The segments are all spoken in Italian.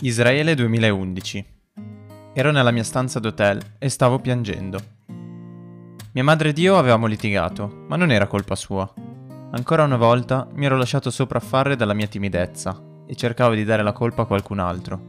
Israele 2011. Ero nella mia stanza d'hotel e stavo piangendo. Mia madre ed io avevamo litigato, ma non era colpa sua. Ancora una volta mi ero lasciato sopraffare dalla mia timidezza e cercavo di dare la colpa a qualcun altro.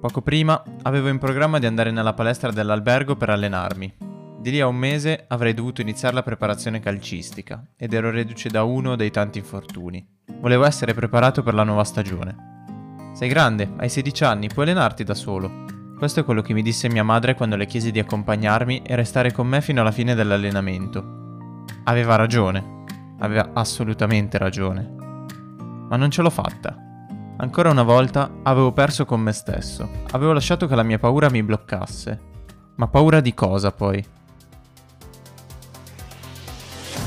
Poco prima avevo in programma di andare nella palestra dell'albergo per allenarmi. Di lì a un mese avrei dovuto iniziare la preparazione calcistica ed ero reduce da uno dei tanti infortuni. Volevo essere preparato per la nuova stagione. Sei grande, hai 16 anni, puoi allenarti da solo. Questo è quello che mi disse mia madre quando le chiesi di accompagnarmi e restare con me fino alla fine dell'allenamento. Aveva ragione, aveva assolutamente ragione. Ma non ce l'ho fatta. Ancora una volta avevo perso con me stesso, avevo lasciato che la mia paura mi bloccasse. Ma paura di cosa poi?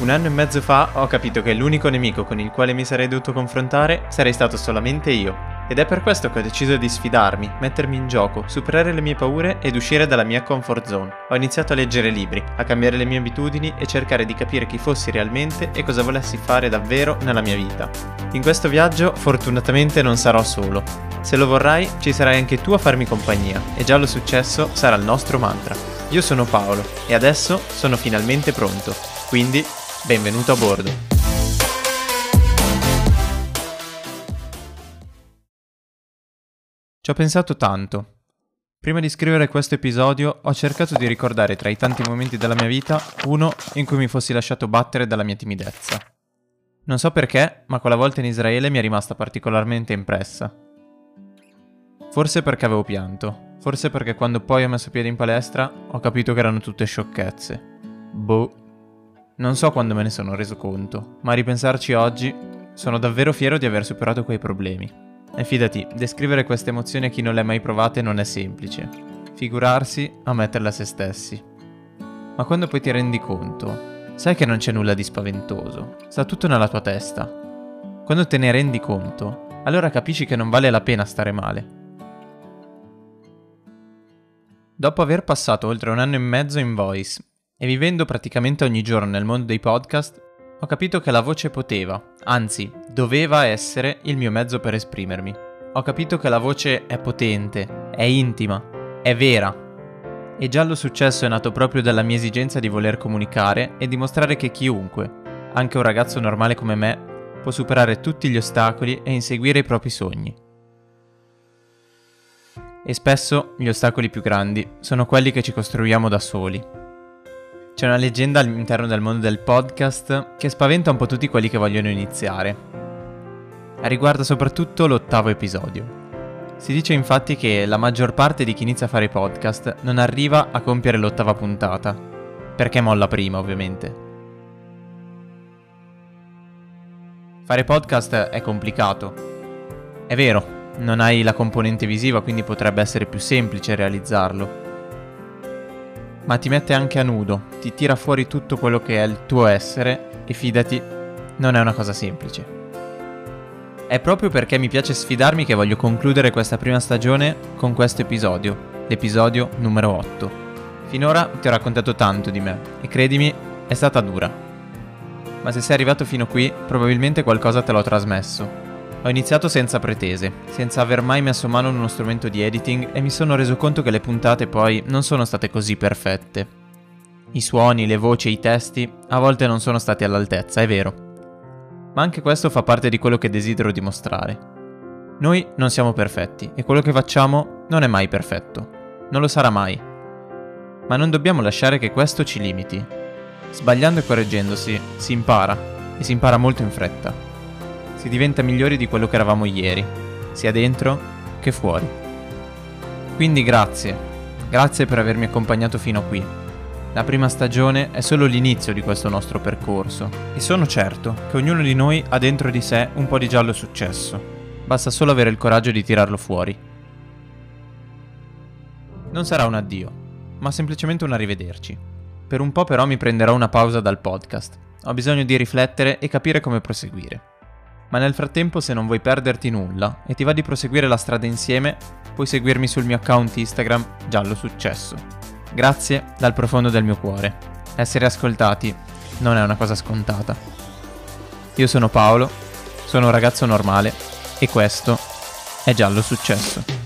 Un anno e mezzo fa ho capito che l'unico nemico con il quale mi sarei dovuto confrontare sarei stato solamente io. Ed è per questo che ho deciso di sfidarmi, mettermi in gioco, superare le mie paure ed uscire dalla mia comfort zone. Ho iniziato a leggere libri, a cambiare le mie abitudini e cercare di capire chi fossi realmente e cosa volessi fare davvero nella mia vita. In questo viaggio fortunatamente non sarò solo. Se lo vorrai, ci sarai anche tu a farmi compagnia e già lo successo sarà il nostro mantra. Io sono Paolo e adesso sono finalmente pronto. Quindi Benvenuto a bordo. Ci ho pensato tanto. Prima di scrivere questo episodio ho cercato di ricordare tra i tanti momenti della mia vita uno in cui mi fossi lasciato battere dalla mia timidezza. Non so perché, ma quella volta in Israele mi è rimasta particolarmente impressa. Forse perché avevo pianto, forse perché quando poi ho messo piede in palestra ho capito che erano tutte sciocchezze. Boh. Non so quando me ne sono reso conto, ma a ripensarci oggi sono davvero fiero di aver superato quei problemi. E fidati, descrivere queste emozioni a chi non le ha mai provate non è semplice. Figurarsi a metterle a se stessi. Ma quando poi ti rendi conto, sai che non c'è nulla di spaventoso, sta tutto nella tua testa. Quando te ne rendi conto, allora capisci che non vale la pena stare male. Dopo aver passato oltre un anno e mezzo in Voice e vivendo praticamente ogni giorno nel mondo dei podcast, ho capito che la voce poteva, anzi, doveva essere il mio mezzo per esprimermi. Ho capito che la voce è potente, è intima, è vera. E già lo successo è nato proprio dalla mia esigenza di voler comunicare e dimostrare che chiunque, anche un ragazzo normale come me, può superare tutti gli ostacoli e inseguire i propri sogni. E spesso gli ostacoli più grandi sono quelli che ci costruiamo da soli, c'è una leggenda all'interno del mondo del podcast che spaventa un po' tutti quelli che vogliono iniziare. Riguarda soprattutto l'ottavo episodio. Si dice infatti che la maggior parte di chi inizia a fare podcast non arriva a compiere l'ottava puntata, perché molla prima ovviamente. Fare podcast è complicato. È vero, non hai la componente visiva, quindi potrebbe essere più semplice realizzarlo ma ti mette anche a nudo, ti tira fuori tutto quello che è il tuo essere e fidati, non è una cosa semplice. È proprio perché mi piace sfidarmi che voglio concludere questa prima stagione con questo episodio, l'episodio numero 8. Finora ti ho raccontato tanto di me e credimi, è stata dura. Ma se sei arrivato fino qui, probabilmente qualcosa te l'ho trasmesso ho iniziato senza pretese, senza aver mai messo mano ad uno strumento di editing e mi sono reso conto che le puntate poi non sono state così perfette. I suoni, le voci e i testi a volte non sono stati all'altezza, è vero. Ma anche questo fa parte di quello che desidero dimostrare. Noi non siamo perfetti e quello che facciamo non è mai perfetto. Non lo sarà mai. Ma non dobbiamo lasciare che questo ci limiti. Sbagliando e correggendosi si impara e si impara molto in fretta si diventa migliori di quello che eravamo ieri, sia dentro che fuori. Quindi grazie, grazie per avermi accompagnato fino a qui. La prima stagione è solo l'inizio di questo nostro percorso e sono certo che ognuno di noi ha dentro di sé un po' di giallo successo. Basta solo avere il coraggio di tirarlo fuori. Non sarà un addio, ma semplicemente un arrivederci. Per un po' però mi prenderò una pausa dal podcast. Ho bisogno di riflettere e capire come proseguire ma nel frattempo se non vuoi perderti nulla e ti va di proseguire la strada insieme, puoi seguirmi sul mio account Instagram Giallo Successo. Grazie dal profondo del mio cuore. Essere ascoltati non è una cosa scontata. Io sono Paolo, sono un ragazzo normale E questo è già lo successo.